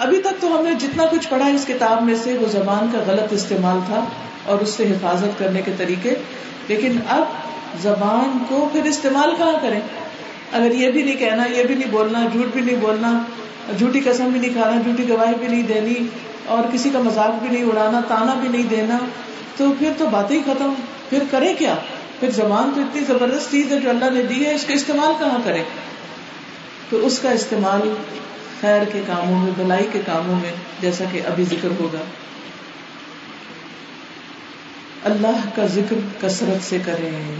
ابھی تک تو ہم نے جتنا کچھ پڑھا اس کتاب میں سے وہ زبان کا غلط استعمال تھا اور اس سے حفاظت کرنے کے طریقے۔ لیکن اب زبان کو پھر استعمال کہاں کریں؟ اگر یہ بھی نہیں کہنا، یہ بھی نہیں بولنا، جھوٹ بھی نہیں بولنا، جھوٹی قسم بھی نہیں کھانا، جھوٹی گواہی بھی نہیں دینی، اور کسی کا مذاق بھی نہیں اڑانا، تانا بھی نہیں دینا، تو پھر تو باتیں ہی ختم۔ پھر کرے کیا؟ پھر زبان تو اتنی زبردست چیز ہے جو اللہ نے دی ہے، اس کا استعمال کہاں کرے تو اس کا استعمال خیر کے کاموں میں بلائی کے کاموں میں جیسا کہ ابھی ذکر ہوگا۔ اللہ کا ذکر کثرت سے کریں۔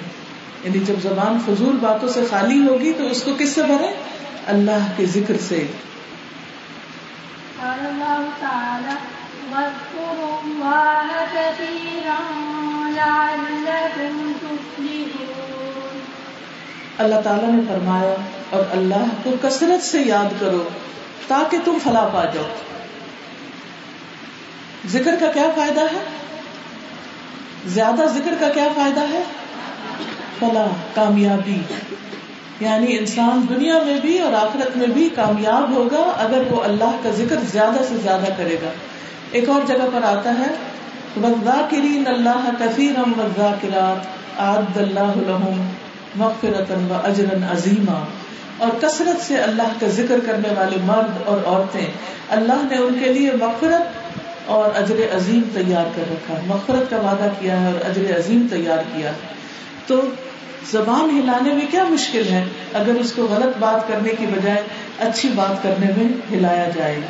یعنی جب زبان فضول باتوں سے خالی ہوگی تو اس کو کس سے بھرے اللہ کے ذکر سے۔ اللہ تعالیٰ نے فرمایا اور اللہ کو کثرت سے یاد کرو۔ تاکہ تم فلاح پا جاؤ۔ ذکر کا کیا فائدہ ہے؟ زیادہ ذکر کا کیا فائدہ ہے؟ فلاح کامیابی۔ یعنی انسان دنیا میں بھی اور آخرت میں بھی کامیاب ہوگا اگر وہ اللہ کا ذکر زیادہ سے زیادہ کرے گا۔ ایک اور جگہ پر آتا ہے، وَالذَّاكِرِينَ اللَّهَ كَثِيرًا وَالذَّاكِرَاتِ آد اللہ لہم و اجرا عظیما اور کثرت سے اللہ کا ذکر کرنے والے مرد اور عورتیں اللہ نے ان کے لیے مغفرت اور اجر عظیم تیار کر رکھا مغفرت کا وعدہ کیا ہے اور اجر عظیم تیار کیا۔ تو زبان ہلانے میں کیا مشکل ہے؟ اگر اس کو غلط بات کرنے کی بجائے اچھی بات کرنے میں ہلایا جائے۔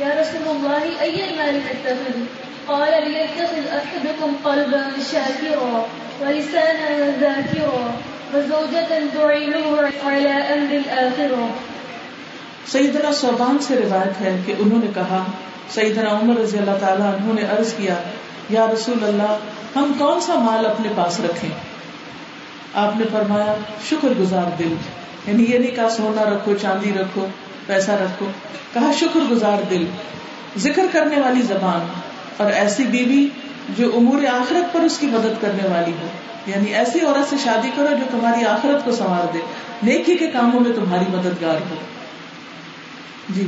يا رسول الله أي المال نتخذ قال ليتخذ أحدكم قلبا شاكرا ولسانا ذاكرا وزوجة تعينه على أمر الآخرة. سیدنا صوبان سے روایت ہے کہ انہوں نے کہا، سیدنا عمر رضی اللہ تعالیٰ انہوں نے عرض کیا، یا رسول اللہ، ہم کون سا مال اپنے پاس رکھیں؟ آپ نے فرمایا، شکر گزار دل. یعنی یہ نہیں کہا، سونا رکھو، چاندی رکھو، پیسہ رکھو. کہا، شکر گزار دل. ذکر کرنے والی زبان اور ایسی بیوی جو امور آخرت پر اس کی مدد کرنے والی ہو۔ یعنی ایسی عورت سے شادی کرو جو تمہاری آخرت کو سنوار دے۔ نیکی کے کاموں میں تمہاری مددگار ہو۔ جی۔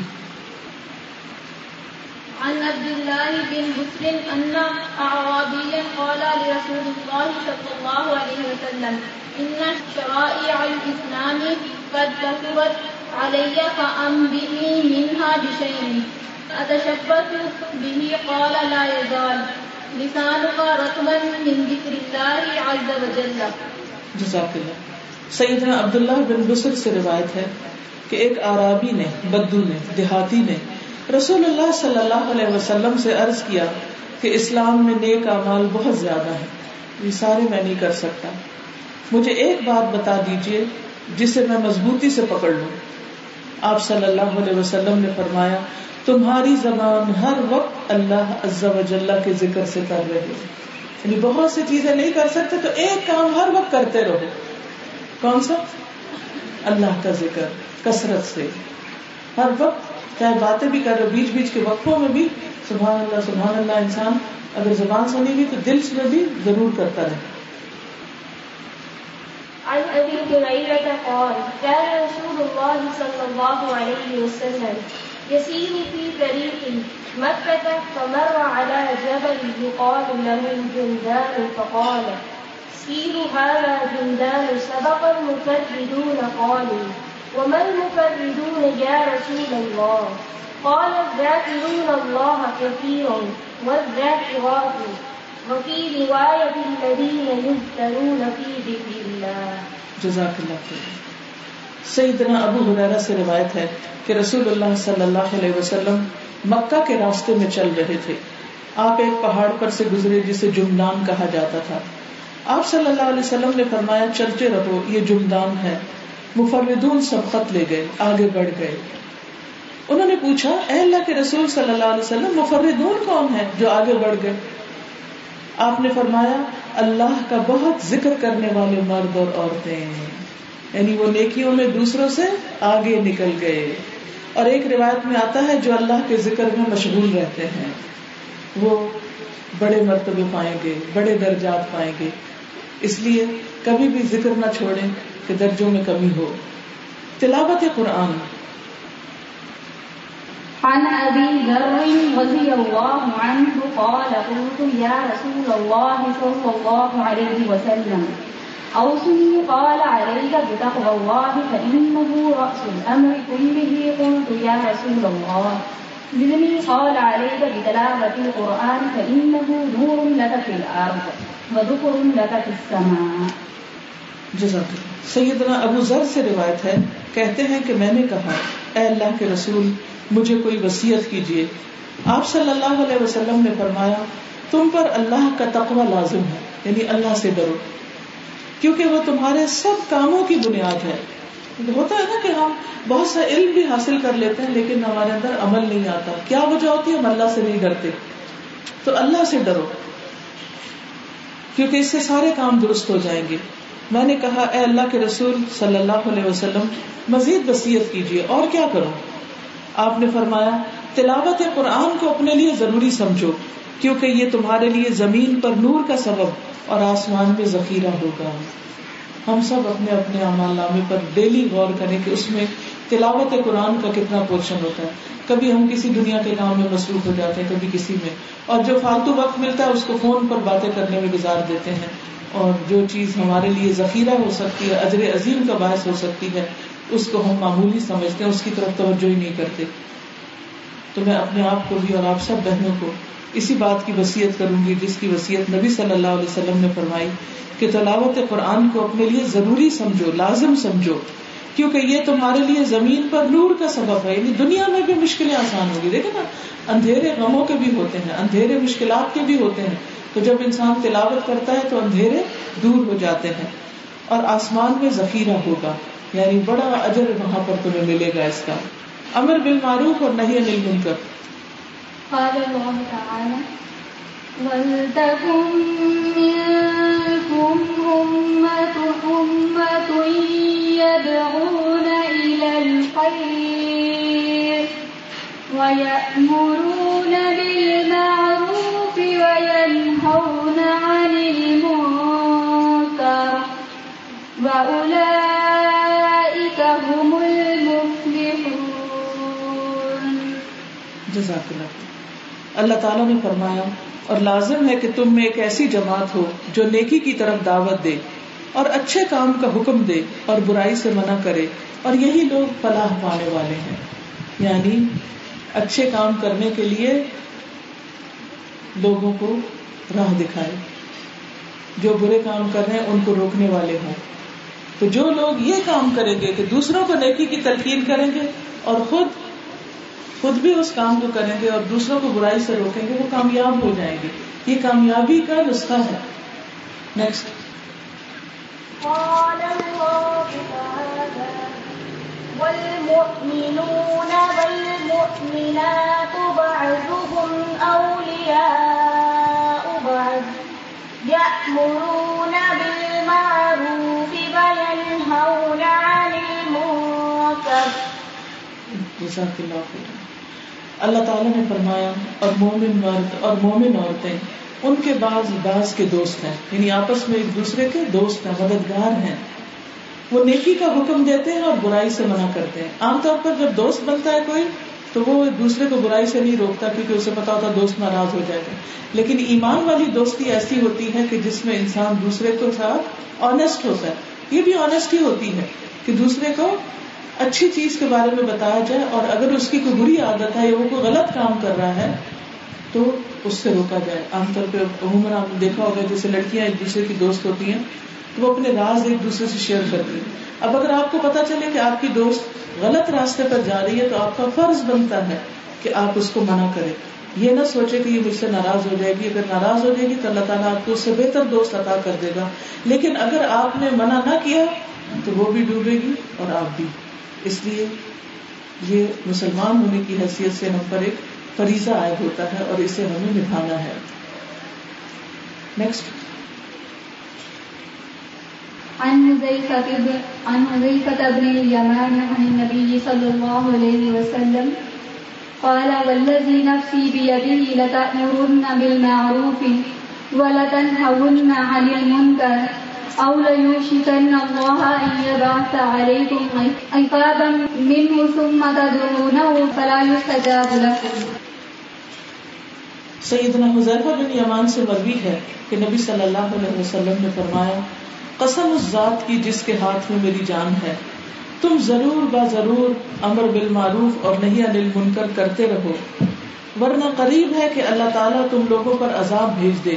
عن عبد الله بن بسر أن أعرابيا قال لرسول الله صلى الله عليه وسلم إن شرائع الإسلام قد كثرت علي فأنبئني منها بشيء أتشبث به؟ قال لا يزال. لسانك رطبا من ذكر الله عز وجل. جزاک اللہ. سیدنا عبداللہ بن بسر سے روایت ہے کہ ایک آرابی نے، بدو نے، دیہاتی نے رسول اللہ صلی اللہ علیہ وسلم سے عرض کیا کہ اسلام میں نیک اعمال بہت زیادہ ہے یہ سارے میں نہیں کر سکتا۔ مجھے ایک بات بتا دیجیے جسے میں مضبوطی سے پکڑ لوں۔ آپ صلی اللہ علیہ وسلم نے فرمایا تمہاری زبان ہر وقت اللہ عز و جل کے ذکر سے کر رہے یعنی بہت سی چیزیں نہیں کر سکتے تو ایک کام ہر وقت کرتے رہو۔ کون سا؟ اللہ کا ذکر، کثرت سے۔ ہر وقت، چاہے باتیں بھی کر رہے بیچ بیچ کے وقفوں میں بھی۔ سبحان اللہ سبحان اللہ، انسان اگر زبان سنی ہوئی تو دل میں بھی ضرور کرتا رہے۔ عن ابي هريره قال كان رسول الله صلى الله عليه وسلم يسير في طريق مكة فمر على جبل يقال له جندان فقال سيروا هذا جندان سبق المفردون قالوا، وما المفردون يا رسول الله؟ قال، الذاكرون الله كثيرا والذاكرات وفي رواية الذين يذكرون في ذكر الله. جزاک اللہ خیر سیدنا ابو حریرہ سے روایت ہے کہ رسول اللہ صلی اللہ علیہ وسلم مکہ کے راستے میں چل رہے تھے۔ آپ ایک پہاڑ پر سے گزرے جسے جمدان کہا جاتا تھا۔ آپ صلی اللہ علیہ وسلم نے فرمایا، چلتے رہو، یہ جمدان ہے۔ مفردون سب خط لے گئے، آگے بڑھ گئے۔ انہوں نے پوچھا، اے اللہ کے رسول صلی اللہ علیہ وسلم، مفردون کون ہے جو آگے بڑھ گئے؟ آپ نے فرمایا، اللہ کا بہت ذکر کرنے والے مرد اور عورتیں یعنی وہ نیکیوں میں دوسروں سے آگے نکل گئے۔ اور ایک روایت میں آتا ہے جو اللہ کے ذکر میں مشغول رہتے ہیں۔ وہ بڑے مرتبے پائیں گے، بڑے درجات پائیں گے۔ اس لیے کبھی بھی ذکر نہ چھوڑیں کہ درجوں میں کمی ہو۔ تلاوت قرآن۔ عن أبي ذر رضي الله عنه قال قلت يا رسول الله صلى الله عليه وسلم۔ أوصني قال عليك بتقوى الله فإنه رأس الأمر كله قلت يا رسول الله. زدني قال عليك بتلاوة القرآن فإنه نور لك في الأرض وذكر لك في السماء. جزاک سیدنا ابو ذر سے روایت ہے، کہتے ہیں کہ میں نے کہا، اے اللہ کے رسول، مجھے کوئی وسیعت کیجیے۔ آپ صلی اللہ علیہ وسلم نے فرمایا، تم پر اللہ کا تقوی لازم ہے یعنی اللہ سے ڈرو۔ کیونکہ وہ تمہارے سب کاموں کی بنیاد ہے۔ ہوتا ہے نا کہ ہم بہت سا علم بھی حاصل کر لیتے ہیں لیکن ہمارے اندر عمل نہیں آتا۔ کیا وجہ ہوتی ہے ہم اللہ سے نہیں ڈرتے؟ تو اللہ سے ڈرو۔ کیونکہ اس سے سارے کام درست ہو جائیں گے۔ میں نے کہا، اے اللہ کے رسول صلی اللہ علیہ وسلم، مزید وسیعت کیجیے اور کیا کروں آپ نے فرمایا، تلاوت قرآن کو اپنے لیے ضروری سمجھو۔ کیونکہ یہ تمہارے لیے زمین پر نور کا سبب اور آسمان میں ذخیرہ ہوگا۔ ہم سب اپنے اپنے امال نامے پر ڈیلی غور کریں کہ اس میں تلاوت قرآن کا کتنا پورشن ہوتا ہے۔ کبھی ہم کسی دنیا کے کام میں مصروف ہو جاتے ہیں، کبھی کسی میں۔ اور جو فالتو وقت ملتا ہے، اس کو فون پر باتیں کرنے میں گزار دیتے ہیں۔ اور جو چیز ہمارے لیے ذخیرہ ہو سکتی ہے، اجر عظیم کا باعث ہو سکتی ہے، اس کو ہم معمولی سمجھتے ہیں، اس کی طرف توجہ ہی نہیں کرتے۔ تو میں اپنے آپ کو بھی اور آپ سب بہنوں کو اسی بات کی وسیعت کروں گی جس کی وسیعت نبی صلی اللہ علیہ وسلم نے فرمائی کہ تلاوت قرآن کو اپنے لیے ضروری سمجھو، لازم سمجھو، کیونکہ یہ تمہارے لیے زمین پر نور کا سبب ہے یعنی دنیا میں بھی مشکلیں آسان ہوگی۔ دیکھیں نا، اندھیرے غموں کے بھی ہوتے ہیں، اندھیرے مشکلات کے بھی ہوتے ہیں۔ تو جب انسان تلاوت کرتا ہے تو اندھیرے دور ہو جاتے ہیں اور آسمان میں ذخیرہ ہوگا۔ یعنی بڑا اجر وہاں پر تمہیں ملے گا اس کا۔ امر بال معروف اور نہیں انل منکر قال الله تعالى ولتكن منكم أمة أمة يدعون إلى الخير ويأمرون بالمعروف وينهون عن المنكر وأولئك هم المفلحون. جزاک اللہ اللہ تعالیٰ نے فرمایا، اور لازم ہے کہ تم میں ایک ایسی جماعت ہو جو نیکی کی طرف دعوت دے اور اچھے کام کا حکم دے اور برائی سے منع کرے، اور یہی لوگ فلاح پانے والے ہیں۔ یعنی اچھے کام کرنے کے لیے لوگوں کو راہ دکھائے۔ جو برے کام کر رہے ہیں، ان کو روکنے والے ہوں۔ تو جو لوگ یہ کام کریں گے کہ دوسروں کو نیکی کی تلقین کریں گے اور خود خود بھی اس کام کو کریں گے اور دوسروں کو برائی سے روکیں گے وہ کامیاب ہو جائیں گے۔ یہ کامیابی کا نسخہ ہے۔ نیکسٹ الله والمؤمنون والمؤمنات بعضهم أولياء بعض يأمرون بالمعروف وينهون عن المنكر. جزاک اللہ خیر۔ اللہ تعالیٰ نے فرمایا، اور مومن مرد اور مومن عورتیں، ان کے بعض بعض کے دوست ہیں۔ یعنی آپس میں ایک دوسرے کے دوست ہیں، مددگار ہیں۔ وہ نیکی کا حکم دیتے ہیں اور برائی سے منع کرتے ہیں۔ عام طور پر جب دوست بنتا ہے کوئی، تو وہ ایک دوسرے کو برائی سے نہیں روکتا کیونکہ اسے پتا ہوتا دوست ناراض ہو جائے گا۔ لیکن ایمان والی دوستی ایسی ہوتی ہے کہ جس میں انسان دوسرے کو ساتھ آنےسٹ ہوتا ہے۔ یہ بھی آنےسٹی ہوتی ہے کہ دوسرے کو اچھی چیز کے بارے میں بتایا جائے اور اگر اس کی کوئی بری عادت ہے یا وہ کوئی غلط کام کر رہا ہے تو اس سے روکا جائے۔ عام طور پہ عموماً آپ نے دیکھا ہوگا جیسے لڑکیاں ایک دوسرے کی دوست ہوتی ہیں تو وہ اپنے راز ایک دوسرے سے شیئر کرتی ہیں۔ اب اگر آپ کو پتا چلے کہ آپ کی دوست غلط راستے پر جا رہی ہے تو آپ کا فرض بنتا ہے کہ آپ اس کو منع کریں۔ یہ نہ سوچے کہ یہ مجھ سے ناراض ہو جائے گی۔ اگر ناراض ہو جائے گی تو اللہ تعالیٰ آپ کو اس سے بہتر دوست عطا کر دے گا۔ لیکن اگر آپ نے منع نہ کیا تو وہ بھی ڈوبے گی اور آپ بھی۔ اس لیے یہ مسلمان ہونے کی حیثیت سے ہم پر ایک فریضہ عائد ہوتا ہے اور اسے ہمیں نبھانا ہے۔ نیکسٹ عن حذيفة عن حذيفة بن اليمان عن النبي صلى الله عليه وسلم قال والذي نفسي بيده لتأمرن بالمعروف ولتنهون عن المنكر أو ليوشكن الله أن يبعث عليكم عقابا منه ثم تدعونه فلا يستجاب لكم. سیدنا حذیفہ بن یمان سے مروی ہے کہ نبی صلی اللہ علیہ وسلم نے فرمایا، قسم اس ذات کی جس کے ہاتھ میں میری جان ہے۔ تم ضرور با ضرور امر بالمعروف اور نہیں انل منکر کرتے رہو۔ ورنہ قریب ہے کہ اللہ تعالیٰ تم لوگوں پر عذاب بھیج دے۔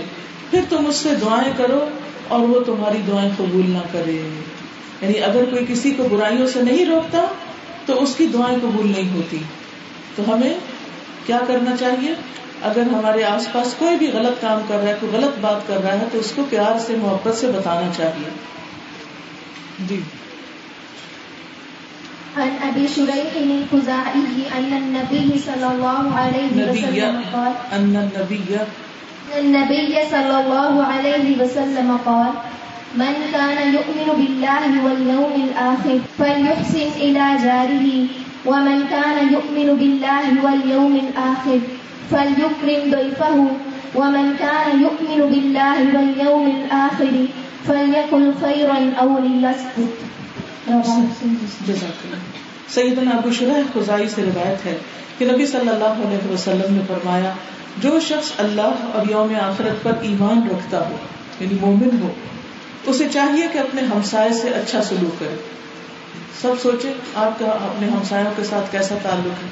پھر تم اس سے دعائیں کرو اور وہ تمہاری دعائیں قبول نہ کرے۔ یعنی اگر کوئی کسی کو برائیوں سے نہیں روکتا تو اس کی دعائیں قبول نہیں ہوتی۔ تو ہمیں کیا کرنا چاہیے؟ اگر ہمارے آس پاس کوئی بھی غلط کام کر رہا ہے کوئی غلط بات کر رہا ہے تو اس کو پیار سے محبت سے بتانا چاہیے۔ جی۔ عن ابي شريح الخزاعي ان النبي صلى الله عليه وسلم قال ان النبي النبي صلى الله عليه وسلم قال، من كان يؤمن بالله واليوم الآخر فليحسن إلى جاره ومن كان يؤمن بالله واليوم الآخر فليكرم ضيفه ومن كان يؤمن بالله واليوم الآخر فليقل خيرا أو ليسكت سیدنا ابو شرح خزائی سے روایت ہے کہ نبی صلی اللہ علیہ وسلم نے فرمایا جو شخص اللہ اور یوم آخرت پر ایمان رکھتا ہو یعنی مومن ہو، اسے چاہیے کہ اپنے ہمسائے سے اچھا سلوک کرے۔ سب سوچے آپ کا اپنے ہمسایوں کے ساتھ کیسا تعلق ہے۔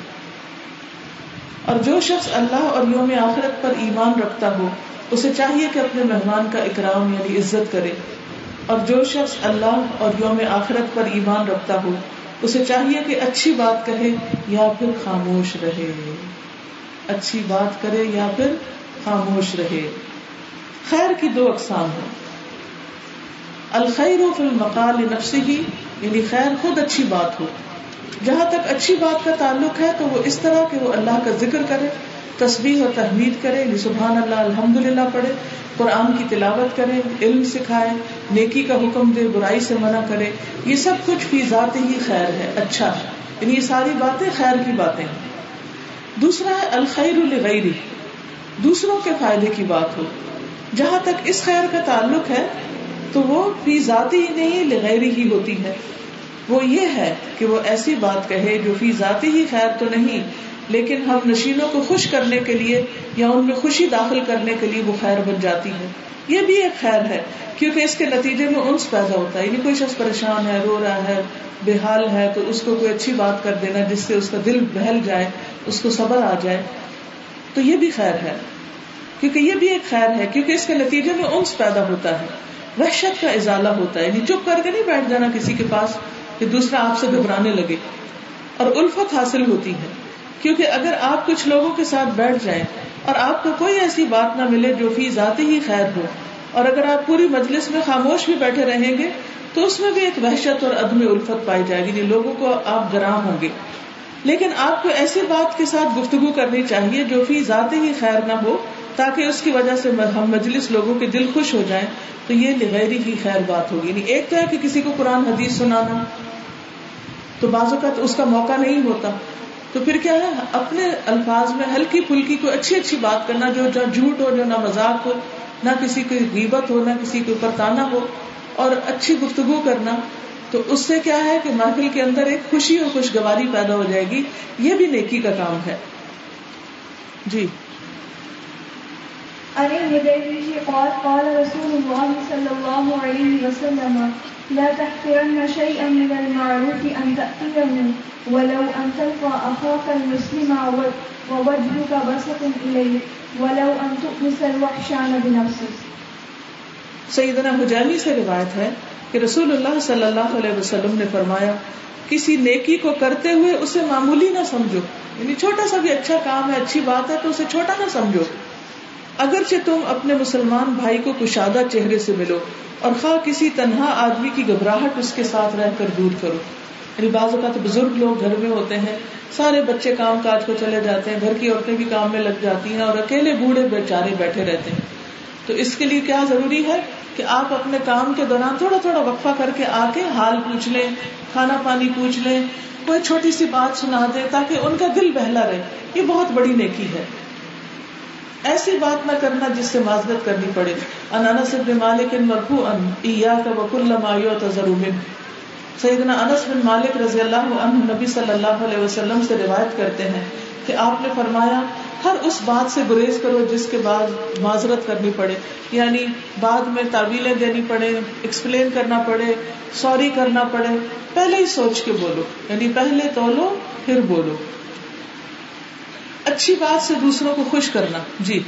اور جو شخص اللہ اور یوم آخرت پر ایمان رکھتا ہو، اسے چاہیے کہ اپنے مہمان کا اکرام یعنی عزت کرے۔ اور جو شخص اللہ اور یوم آخرت پر ایمان رکھتا ہو، اسے چاہیے کہ اچھی بات کہے یا پھر خاموش رہے۔ اچھی بات کرے یا پھر خاموش رہے۔ خیر کی دو اقسام ہیں۔ الخیر فی المقال نفسی ہی یعنی خیر خود اچھی بات ہو۔ جہاں تک اچھی بات کا تعلق ہے تو وہ اس طرح کہ وہ اللہ کا ذکر کرے تصویر اور تحمید کرے یعنی سبحان اللہ الحمد للہ پڑھے، قرآن کی تلاوت کرے، علم سکھائے، نیکی کا حکم دے، برائی سے منع کرے، یہ سب کچھ فی ذات ہی خیر ہے اچھا۔ ہے یعنی یہ ساری باتیں خیر کی باتیں ہیں۔ دوسرا ہے الخیر الغیری دوسروں کے فائدے کی بات ہو۔ جہاں تک اس خیر کا تعلق ہے، تو وہ فی ذاتی ہی نہیں، لغیری ہی ہوتی ہے۔ وہ یہ ہے کہ وہ ایسی بات کہے جو فی ذاتی ہی خیر تو نہیں، لیکن ہم نشینوں کو خوش کرنے کے لیے یا ان میں خوشی داخل کرنے کے لیے وہ خیر بن جاتی ہے یہ بھی ایک خیر ہے، کیونکہ اس کے نتیجے میں انس پیدا ہوتا ہے۔ یعنی کوئی شخص پریشان ہے، رو رہا ہے بے حال ہے، تو اس کو کوئی اچھی بات کر دینا جس سے اس کا دل بہل جائے، اس کو صبر آ جائے، تو یہ بھی خیر ہے۔ کیونکہ یہ بھی ایک خیر ہے، کیونکہ اس کے نتیجے میں انس پیدا ہوتا ہے۔ وحشت کا ازالہ ہوتا ہے یعنی چپ کر کے نہیں بیٹھ جانا کسی کے پاس کہ دوسرا آپ سے گھبرانے لگے۔ اور الفت حاصل ہوتی ہے، کیونکہ اگر آپ کچھ لوگوں کے ساتھ بیٹھ جائیں اور آپ کو کوئی ایسی بات نہ ملے جو فی ذاتی ہی خیر ہو۔ اور اگر آپ پوری مجلس میں خاموش بھی بیٹھے رہیں گے، تو اس میں بھی ایک وحشت اور عدم الفت پائی جائے گی یعنی لوگوں کو آپ گرام ہوں گے۔ لیکن آپ کو ایسی بات کے ساتھ گفتگو کرنی چاہیے جو فی ذاتی ہی خیر نہ ہو، تاکہ اس کی وجہ سے ہم مجلس لوگوں کے دل خوش ہو جائیں۔ تو یہ لغیری ہی خیر بات ہوگی۔ یعنی ایک تو ہے کہ کسی کو قرآن حدیث سنانا، تو بعض اوقات اس کا موقع نہیں ہوتا۔ تو پھر کیا ہے؟ اپنے الفاظ میں ہلکی پھلکی کو اچھی اچھی بات کرنا جو جھوٹ ہو، جو نہ مذاق ہو، نہ کسی کی غیبت ہو، نہ کسی کے اوپر تانا ہو، اور اچھی گفتگو کرنا، تو اس سے کیا ہے کہ محفل کے اندر ایک خوشی اور خوشگواری پیدا ہو جائے گی۔ یہ بھی نیکی کا کام ہے۔ جی۔ قال قال رسول الله صلى الله عليه وسلم لا تحقرن شيئا من المعروف أن تأتيه ولو أن تلقى أخاك المسلم ووجهك بسط إليه ولو أن تؤنس الوحشان بنفسك. سیدنا حجانی سے روایت ہے کہ رسول اللہ صلی اللہ علیہ وسلم نے فرمایا، کسی نیکی کو کرتے ہوئے اسے معمولی نہ سمجھو یعنی چھوٹا سا بھی اچھا کام ہے، اچھی بات ہے تو اسے چھوٹا نہ سمجھو۔ اگرچہ تم اپنے مسلمان بھائی کو کشادہ چہرے سے ملو اور خواہ کسی تنہا آدمی کی گھبراہٹ اس کے ساتھ رہ کر دور کرو۔ یعنی بعض اوقات بزرگ لوگ گھر میں ہوتے ہیں، سارے بچے کام کاج کو چلے جاتے ہیں، گھر کی عورتیں بھی کام میں لگ جاتی ہیں اور اکیلے بوڑھے بیچارے بیٹھے رہتے ہیں۔ تو اس کے لیے کیا ضروری ہے کہ آپ اپنے کام کے دوران تھوڑا تھوڑا وقفہ کر کے آ کے حال پوچھ لیں، کھانا پانی پوچھ لیں، کوئی چھوٹی سی بات سنا دیں تاکہ ان کا دل بہلا رہے۔ یہ بہت بڑی نیکی ہے۔ ایسی بات نہ کرنا جس سے معذرت کرنی پڑے۔ انس ابن مالک مرفو ان ایاک وکل ما یعتذر من سیدنا انس بن مالک رضی اللہ عنہ نبی صلی اللہ علیہ وسلم سے روایت کرتے ہیں کہ آپ نے فرمایا، ہر اس بات سے گریز کرو جس کے بعد معذرت کرنی پڑے۔ یعنی بعد میں تعویلیں دینی پڑے ایکسپلین کرنا پڑے سوری کرنا پڑے۔ پہلے ہی سوچ کے بولو۔ یعنی پہلے تولو پھر بولو۔ اچھی بات سے دوسروں کو خوش کرنا۔ جی۔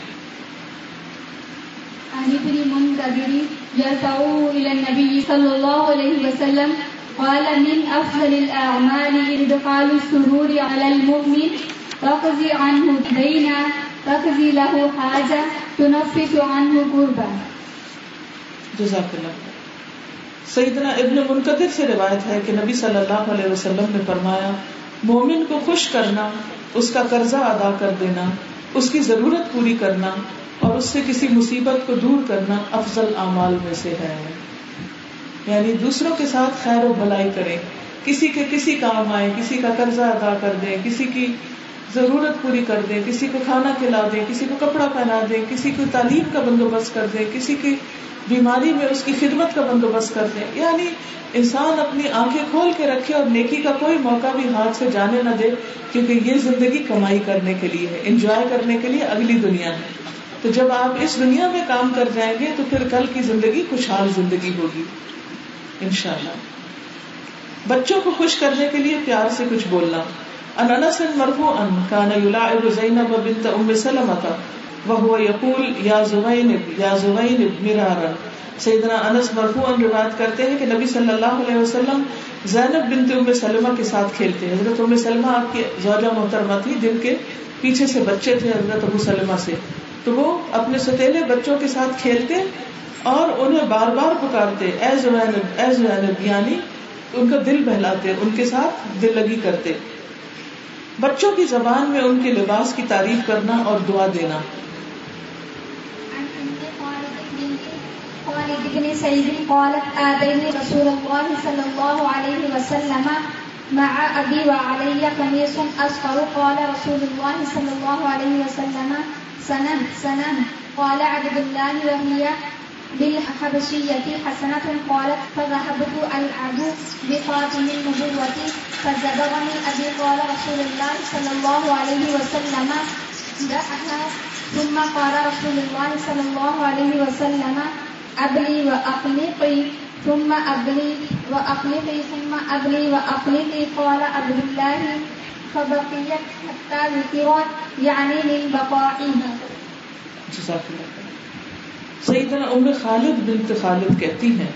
النبي صلى الله عليه وسلم۔ قال من أفضل الأعمال إدخال السرور على المؤمن تقضي عنه دينا تقضي له حاجة تنفس عنه قربا. جزاک اللہ۔ سیدنا ابن منقدر سے روایت ہے کہ نبی صلی اللہ علیہ وسلم نے فرمایا مومن کو خوش کرنا، اس کا قرضہ ادا کر دینا، اس کی ضرورت پوری کرنا اور اس سے کسی مصیبت کو دور کرنا افضل اعمال میں سے ہے۔ یعنی دوسروں کے ساتھ خیر و بھلائی کرے کسی کے کسی کام آئے، کسی کا قرضہ ادا کر دے کسی کی ضرورت پوری کر دے کسی کو کھانا کھلا دے کسی کو کپڑا پہنا دے کسی کو تعلیم کا بندوبست کر دے کسی کی بیماری میں اس کی خدمت کا بندوبست کر دے یعنی انسان اپنی آنکھیں کھول کے رکھے اور نیکی کا کوئی موقع بھی ہاتھ سے جانے نہ دے، کیونکہ یہ زندگی کمائی کرنے کے لیے ہے انجوائے کرنے کے لیے اگلی دنیا ہے تو جب آپ اس دنیا میں کام کر جائیں گے تو پھر کل کی زندگی خوشحال زندگی ہوگی، انشاءاللہ۔ بچوں کو خوش کرنے کے لیے پیار سے کچھ بولنا۔ ان انس مرفوعا كان يلاعب زينب بنت ام سلمة وهو يقول، يا زوينب يا زوينب مرارا. سیدنا انس مرفوعا روایت کرتے ہیں کہ نبی صلی اللہ علیہ وسلم زینب بنت ام سلمہ کے ساتھ کھیلتے ہیں۔ حضرت ام سلمہ آپ کی زوجہ محترمہ تھی جن کے پیچھے سے بچے تھے حضرت ابو سلمہ سے۔ تو وہ اپنے ستیلے بچوں کے ساتھ کھیلتے اور انہیں بار بار پکارتے، اے زینب اے زینب یعنی ان کا دل بہلاتے، ان کے ساتھ دل لگی کرتے۔ بچوں کی زبان میں ان کے لباس کی تعریف کرنا اور دعا دینا۔ خالد بن سعيد قالت آتيني رسول الله صلى الله عليه وسلم مع أبي وعلي قميص أصفر. قال رسول الله صلى الله عليه وسلم سنة سنة قال عبد الله وهي بالحبشية حسنة. قالت، فذهبت ألعب بخاتم النبوة، فزبغني أبي. قال رسول الله صلى الله عليه وسلم، دعها. ثم قال رسول الله صلى الله عليه وسلم أبلي وأقلقي ثم أبلي وأقلقي ثم أبلي وأقلقي قال عبد الله، فبقيت حتى ذكرت، يعني للبقائها جزاک سیدنا ام خالد بنت خالد کہتی ہیں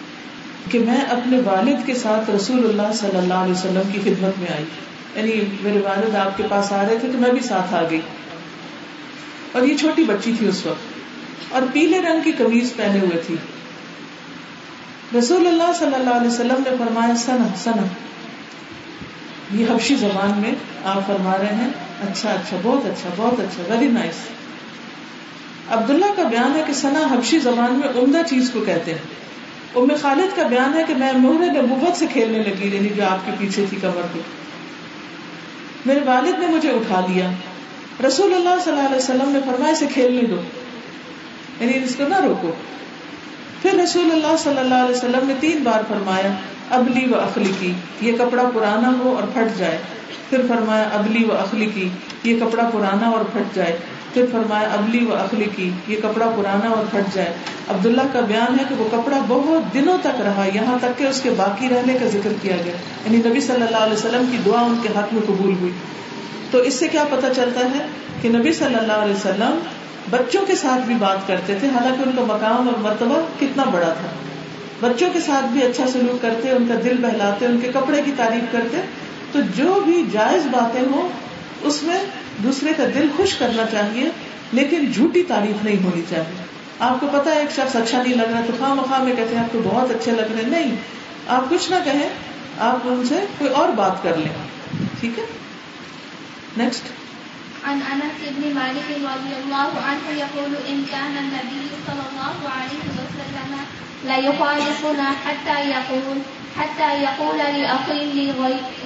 کہ میں اپنے والد کے ساتھ رسول اللہ صلی اللہ علیہ وسلم کی خدمت میں آئی۔ یعنی میرے والد آپ کے پاس آ رہے تھے تو میں بھی ساتھ آ گئی۔ اور یہ چھوٹی بچی تھی اس وقت۔ اور پیلے رنگ کی قمیض پہنے ہوئے تھی۔ رسول اللہ صلی اللہ علیہ وسلم نے فرمایا سنا سنا یہ حبشی زبان میں آپ فرما رہے ہیں اچھا اچھا بہت اچھا بہت اچھا ویری نائس عبداللہ کا بیان ہے کہ سنا حبشی زبان میں عمدہ چیز کو کہتے ہیں۔ ام خالد کا بیان ہے کہ میں مہر نبوت سے کھیلنے لگی یعنی جو آپ کے پیچھے تھی کمر پہ۔ میرے والد نے مجھے اٹھا لیا۔ رسول اللہ صلی اللہ علیہ وسلم نے فرمایا، اسے کھیلنے دو۔ یعنی اس کو نہ روکو۔ پھر رسول اللہ صلی اللہ علیہ وسلم نے تین بار فرمایا، ابلی و اخلی کی، یہ کپڑا پرانا ہو اور پھٹ جائے۔ پھر فرمایا، ابلی و اخلی کی، یہ کپڑا پرانا اور پھٹ جائے۔ پھر فرمایا، ابلی و اخلی کی، یہ کپڑا پرانا اور پھٹ جائے۔ عبداللہ کا بیان ہے کہ وہ کپڑا بہت دنوں تک رہا، یہاں تک کہ اس کے باقی رہنے کا ذکر کیا گیا۔ یعنی نبی صلی اللہ علیہ وسلم کی دعا ان کے حق میں قبول ہوئی۔ تو اس سے کیا پتا چلتا ہے کہ نبی صلی اللہ علیہ وسلم بچوں کے ساتھ بھی بات کرتے تھے، حالانکہ ان کا مقام اور مرتبہ کتنا بڑا تھا۔ بچوں کے ساتھ بھی اچھا سلوک کرتے، ان کا دل بہلاتے، ان کے کپڑے کی تعریف کرتے۔ تو جو بھی جائز باتیں ہوں، اس میں دوسرے کا دل خوش کرنا چاہیے، لیکن جھوٹی تعریف نہیں ہونی چاہیے۔ آپ کو پتا ہے، ایک شخص اچھا نہیں لگ رہا، تو خواہ مخواہ میں کہتے ہیں، آپ کو بہت اچھے لگ رہے نہیں، آپ کچھ نہ کہیں، آپ ان سے کوئی اور بات کر لیں۔ ٹھیک ہے؟ نیکسٹ عن انس بن مالك رضي الله عنه يقول ان كان النبي صلى الله عليه وسلم لا يخالفنا حتى يقول حتى يقول لأخي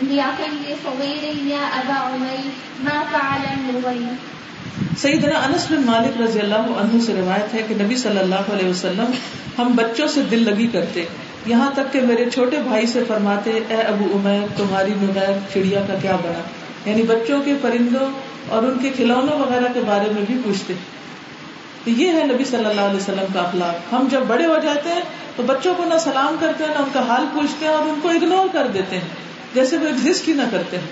لأخي صغير يا أبا عمير، ما فعل النغير سیدنا انس بن مالک رضی اللہ عنہ سے روایت ہے کہ نبی صلی اللہ علیہ وسلم ہم بچوں سے دل لگی کرتے، یہاں تک کہ میرے چھوٹے بھائی سے فرماتے، اے ابو عمیر، تمہاری نمیر چڑیا کا کیا بنا؟ یعنی بچوں کے پرندوں اور ان کے کھلونوں وغیرہ کے بارے میں بھی پوچھتے تو یہ ہے نبی صلی اللہ علیہ وسلم کا اخلاق۔ ہم جب بڑے ہو جاتے ہیں تو بچوں کو نہ سلام کرتے ہیں، نہ ان کا حال پوچھتے ہیں اور ان کو اگنور کر دیتے ہیں، جیسے وہ ایگزٹ ہی نہ کرتے ہیں۔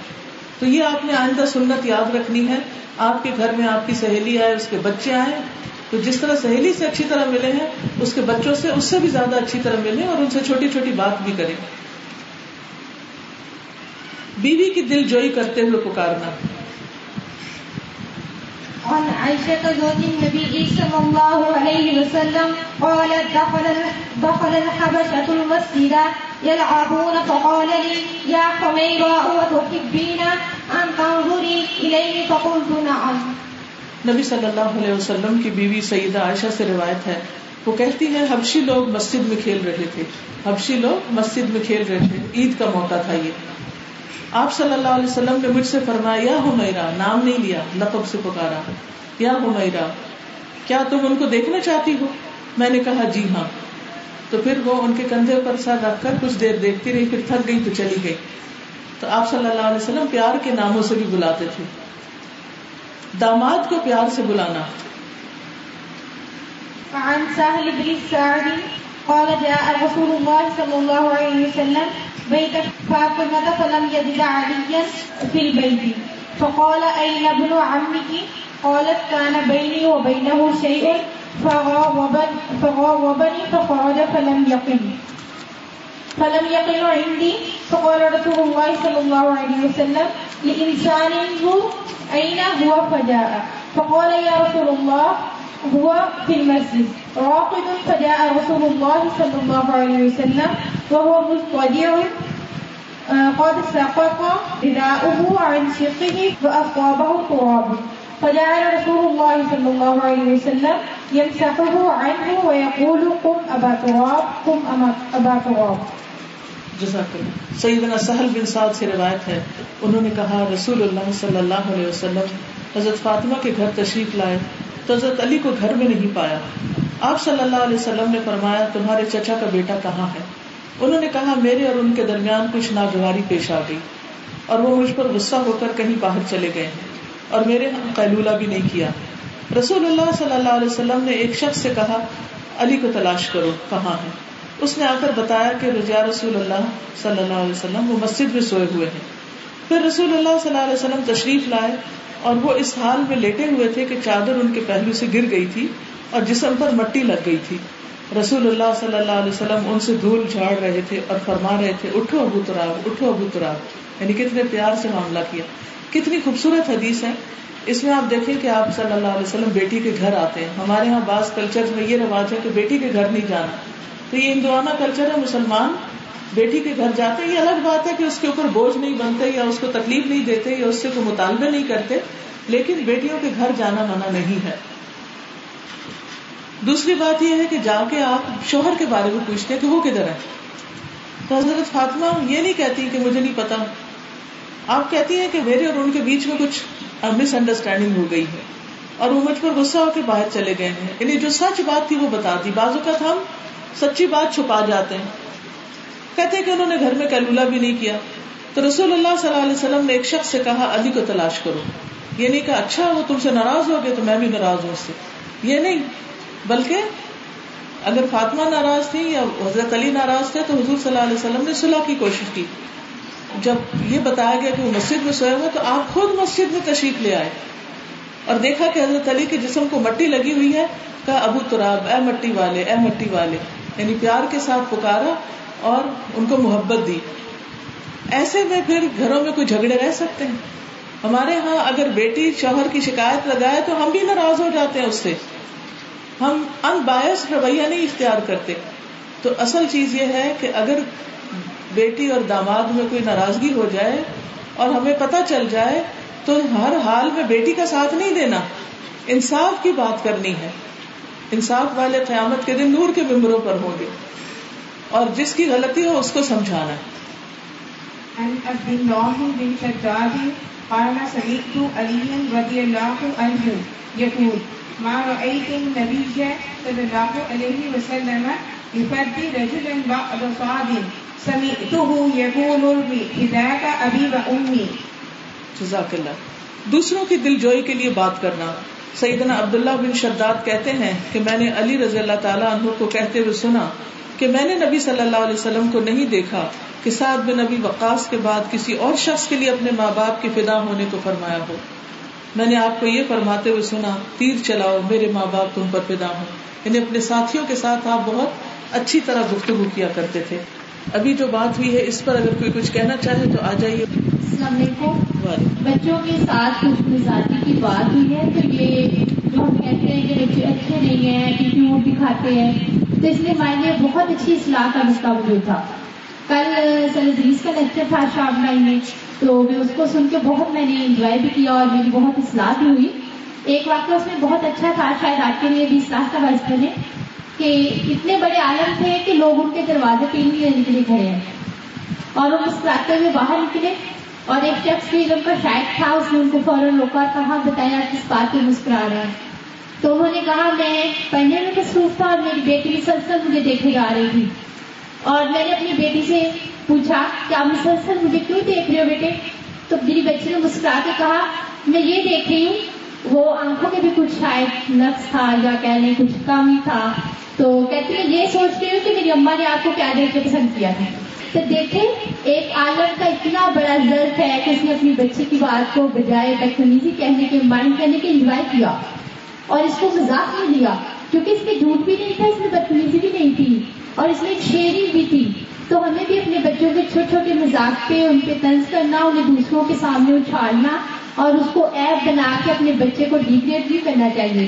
تو یہ آپ نے آئندہ سنت یاد رکھنی ہے۔ آپ کے گھر میں آپ کی سہیلی آئے، اس کے بچے آئے، تو جس طرح سہیلی سے اچھی طرح ملے ہیں، اس کے بچوں سے اس سے بھی زیادہ اچھی طرح ملے اور ان سے چھوٹی چھوٹی بات بھی کریں۔ بیوی کی دل جوئی کرتے ہوئے پکارنا۔ عن عائشة زوج النبي صلى الله عليه وسلم قالت دخل دخل الحبشة المسجد يلعبون فقال لي، يا حميرة وتحبين أن تنظري إليه؟ فقلت، نعم. نبی صلی اللہ علیہ وسلم کی بیوی سیدہ عائشہ سے روایت ہے۔ وہ کہتی ہے، حبشی لوگ مسجد میں کھیل رہے تھے۔ حبشی لوگ مسجد میں کھیل رہے تھے۔ عید کا موقع تھا یہ۔ آپ صلی اللہ علیہ وسلم نے مجھ سے فرمایا، یا ہمیرا نام نہیں لیا، لقب سے پکارا۔ یا ہمیرا کیا تم ان کو دیکھنا چاہتی ہو؟ میں نے کہا جی ہاں۔ تو پھر وہ ان کے کندھے پر سر رکھ کر کچھ دیر دیکھتی رہی، پھر تھک گئی تو چلی گئی۔ تو آپ صلی اللہ علیہ وسلم پیار کے ناموں سے بھی بلاتے تھے۔ داماد کو پیار سے بلانا۔ عن سهل بن السعد قال جاء رسول الله صلى الله عليه وسلم بيت فاطمة فلم يجد عليا في البيت. فقال أين ابن عمك؟ قالت كان بيني وبينه شيء. فغاوبني فغاوبني فخرج فلم يقم. فلم يقم عندي. فقال رسول الله صلى الله عليه وسلم، لإنسان هو أين هو فجاء. فقال يا رسول الله هو في المسجد. راقد فجاء رسول الله صلى الله عليه وسلم، وهو مضطجع قد سقط رداؤه عن شقه وأصابه التراب فجعل رسول الله صلى الله عليه وسلم يمسحه عنه ويقول، قم أبا تراب، قم أبا تراب. جزاک اللہ. سیدنا سہل بن سعد سے روایت ہے، انہوں نے کہا، رسول اللہ صلی اللہ علیہ وسلم حضرت فاطمہ کے گھر تشریف لائے تو حضرت علی کو گھر میں نہیں پایا۔ آپ صلی اللہ علیہ وسلم نے فرمایا، تمہارے چچا کا بیٹا کہاں ہے؟ انہوں نے کہا، میرے اور ان کے درمیان کچھ ناگواری پیش آ گئی اور وہ مجھ پر غصہ ہو کر کہیں باہر چلے گئے اور میرے قیلولہ بھی نہیں کیا۔ رسول اللہ صلی اللہ علیہ وسلم نے ایک شخص سے کہا، علی کو تلاش کرو، کہاں ہے؟ اس نے آ کر بتایا کہ رجا رسول اللہ صلی اللہ علیہ وسلم وہ مسجد میں سوئے ہوئے ہیں۔ پھر رسول اللہ صلی اللہ علیہ وسلم تشریف لائے اور وہ اس حال میں لیٹے ہوئے تھے کہ چادر ان کے پہلو سے گر گئی تھی اور جسم پر مٹی لگ گئی تھی۔ رسول اللہ صلی اللہ علیہ وسلم ان سے دھول جھاڑ رہے تھے اور فرما رہے تھے، اٹھو ابو تراب، اٹھو ابو تراب۔ یعنی کتنے پیار سے معاملہ کیا۔ کتنی خوبصورت حدیث ہے۔ اس میں آپ دیکھیں کہ آپ صلی اللہ علیہ وسلم بیٹی کے گھر آتے ہیں۔ ہمارے یہاں بعض کلچر میں یہ رواج ہے کہ بیٹی کے گھر نہیں جانا۔ تو یہ ہندوانہ کلچر ہے، مسلمان بیٹی کے گھر جاتے یہ الگ بات ہے کہ اس کے اوپر بوجھ نہیں بنتے یا اس کو تکلیف نہیں دیتے یا اس سے کوئی مطالبے نہیں کرتے، لیکن بیٹیوں کے گھر جانا منع نہیں ہے۔ دوسری بات یہ ہے کہ جا کے آپ شوہر کے بارے میں پوچھتے کہ وہ کدھر ہے؟ تو حضرت فاطمہ یہ نہیں کہتی کہ مجھے نہیں پتا۔ آپ کہتی ہیں کہ میرے اور ان کے بیچ میں کچھ مس انڈرسٹینڈنگ ہو گئی ہے اور وہ مجھ پر غصہ ہو کے باہر چلے گئے ہیں۔ یعنی جو سچ بات تھی وہ بتا دی۔ بازو کا تھا ہم سچی بات چھپا جاتے ہیں۔ کہتے کہ انہوں نے گھر میں کیلولا بھی نہیں کیا۔ تو رسول اللہ صلی اللہ علیہ وسلم نے ایک شخص سے کہا علی کو تلاش کرو۔ یہ نہیں کہا اچھا وہ تم سے ناراض ہو گئے تو میں بھی ناراض ہوں اس سے۔ یہ نہیں، بلکہ اگر فاطمہ ناراض تھی یا حضرت علی ناراض تھے تو حضور صلی اللہ علیہ وسلم نے صلاح کی کوشش کی۔ جب یہ بتایا گیا کہ وہ مسجد میں سوئے ہوئے، تو آپ خود مسجد میں تشریف لے آئے۔ اور دیکھا کہ حضرت علی کے جسم کو مٹی لگی ہوئی ہے۔ کہا، ابو تراب، اے مٹی والے، اے مٹی والے۔ یعنی پیار کے ساتھ پکارا۔ اور ان کو محبت دی۔ ایسے میں پھر گھروں میں کوئی جھگڑے رہ سکتے ہیں۔ ہمارے ہاں اگر بیٹی شوہر کی شکایت لگائے تو ہم بھی ناراض ہو جاتے ہیں اس سے۔ ہم ان باعث رویہ نہیں اختیار کرتے۔ تو اصل چیز یہ ہے کہ اگر بیٹی اور داماد میں کوئی ناراضگی ہو جائے اور ہمیں پتہ چل جائے تو ہر حال میں بیٹی کا ساتھ نہیں دینا۔ انصاف کی بات کرنی ہے۔ انصاف والے قیامت کے دن نور کے ممبروں پر ہوں گے۔ اور جس کی غلطی ہو اس کو سمجھانا۔ الله قال سمعت علي رضي الله عنه يقول ما رأيت النبي صلى الله عليه وسلم يفدي رجلا بعد سمعته يقول أبي وأمي جزاک اللہ۔ دوسروں کی دل جوئی کے لیے بات کرنا۔ سیدنا عبداللہ بن شداد کہتے ہیں کہ میں نے علی رضی اللہ تعالیٰ عنہ کو کہتے ہوئے سنا کہ میں نے نبی صلی اللہ علیہ وسلم کو نہیں دیکھا کہ سعد بن نبی وقاص کے بعد کسی اور شخص کے لیے اپنے ماں باپ کی فدا ہونے کو فرمایا ہو۔ میں نے آپ کو یہ فرماتے ہوئے سنا تیر چلاؤ میرے ماں باپ تم پر فدا ہوں۔ یعنی اپنے ساتھیوں کے ساتھ آپ بہت اچھی طرح گفتگو کیا کرتے تھے۔ ابھی جو بات ہوئی ہے اس پر اگر کوئی کچھ کہنا چاہے تو آ جائیے۔ السلام علیکم۔ بچوں کے ساتھ کچھ مزاجی کی بات ہوئی ہے تو یہ جو ہم کہتے ہیں کہ بچے اچھے نہیں ہیں ایٹیٹیوڈ دکھاتے ہیں۔ تو اس لیے ہمارے لیے بہت اچھی اصلاح کا مسئلہ موجود تھا۔ کل سلدریز کا لیکچر تھا شام ٹائم میں، تو میں اس کو سن کے بہت میں نے انجوائے بھی کیا اور میری بہت اصلاح بھی ہوئی۔ ایک واقعہ اس میں بہت اچھا تھا، شاید آپ کے لیے بھی اصلاح کا باعث بنے کہ اتنے بڑے عالم تھے کہ لوگ ان کے دروازے پہ نہیں لینے کے لیے کھڑے ہیں۔ اور وہ مسکراتے ہوئے باہر نکلے اور ایک شخص بھی ان کا شاید تھا، اس نے ان کو فوراً روکا کہا، بتایا کس بات پہ مسکرا رہے ہیں تو انہوں نے کہا، میں پڑھنے میں مصروف تھا اور میری بیٹی مسلسل مجھے دیکھے جا رہی تھی؟ اور میں نے اپنی بیٹی سے پوچھا کہ آپ مسلسل مجھے کیوں دیکھ رہے ہو بیٹے؟ تو میری بچی نے مسکرا کے کہا، میں یہ دیکھ رہی ہوں، وہ آنکھوں کے بھی کچھ شاید نقص تھا یا کہہ لیں کچھ کم تھا. تو کہتی ہے، یہ سوچ رہی ہوں کہ میری اما نے آپ کو کیا دیکھ کے پسند کیا تھا تو دیکھیں، ایک عالم کا اتنا بڑا ضرف ہے کہ اس نے اپنی بچی کی بات کو بجائے بدتمیزی کہنے کے مائنڈ کرنے کے انجوائے کیا۔ اور اس کو مذاق نہیں دیا، کیونکہ اس میں جھوٹ بھی نہیں تھا، اس میں بدتمیزی بھی نہیں تھی، اور اس میں شیری بھی تھی۔ تو ہمیں بھی اپنے بچوں کے چھوٹے چھوٹے مذاق پہ، ان پہ طنز کرنا، انہیں دوسروں کے سامنے اچھالنا اور اس کو ایپ بنا کے اپنے بچے کو ڈیگریڈ بھی کرنا چاہیے۔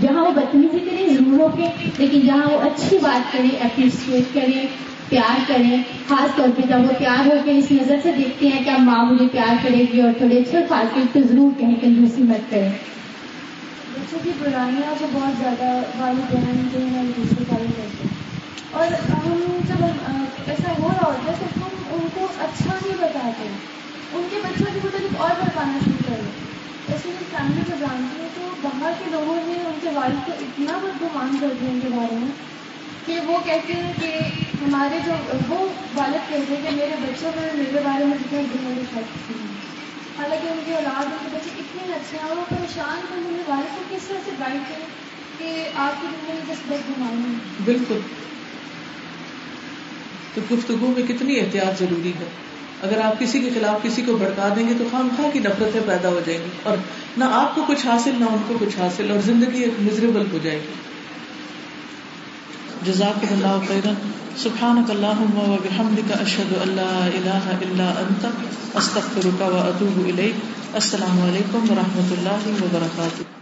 جہاں وہ بدتمیزی کریں ضرور ہو کے، لیکن جہاں وہ اچھی بات کریں اپریشیٹ کریں پیار کریں خاص طور پہ جب وہ پیار ہو کے اس نظر سے دیکھتے ہیں کہ اب ماں مجھے پیار کرے گی اور تھوڑے اچھے خاص تو ضرور کہیں کہ دوسری مت کریں بچوں کی برائیاں تو بہت زیادہ والدین جو ہیں دوسرے کارن کرتے ہیں اور ہم جب ایسا ہو رہا ہوتا ہے تو ہم ان کو اچھا نہیں بتاتے ان کے بچوں کی مطلب اور بتانا شروع کر دیں ایسے میں فیملی کو جانتی ہوں تو باہر کے لوگوں نے ان کے والد کو اتنا بدگمان کر دیا ان کے بارے میں کہ وہ کہتے ہیں کہ ہمارے جو وہ والد کہتے ہیں کہ میرے بچوں میں میرے بارے میں جتنے دنوں کی حالانکہ ان کی اولاد ان کے بچے اتنے اچھے ہیں اور وہ پریشان کر ان والد کو کس طرح سے گائڈ کریں کہ آپ کی زندگی بس بد گمانی بالکل۔ تو گفتگو میں کتنی احتیاط ضروری ہے؟ اگر آپ کسی کے خلاف کسی کو بھڑکا دیں گے تو خام خواہ کی نفرتیں پیدا ہو جائیں گی اور نہ آپ کو کچھ حاصل، نہ ان کو کچھ حاصل اور زندگی ایک مزریبل ہو جائے گی۔ جزاک اللہ خیرن. سبحانک اللہم و بحمدک اشہد اللہ الہ الا انت، استغفرک و اتوب الیک. السلام علیکم و رحمۃ اللہ وبرکاتہ.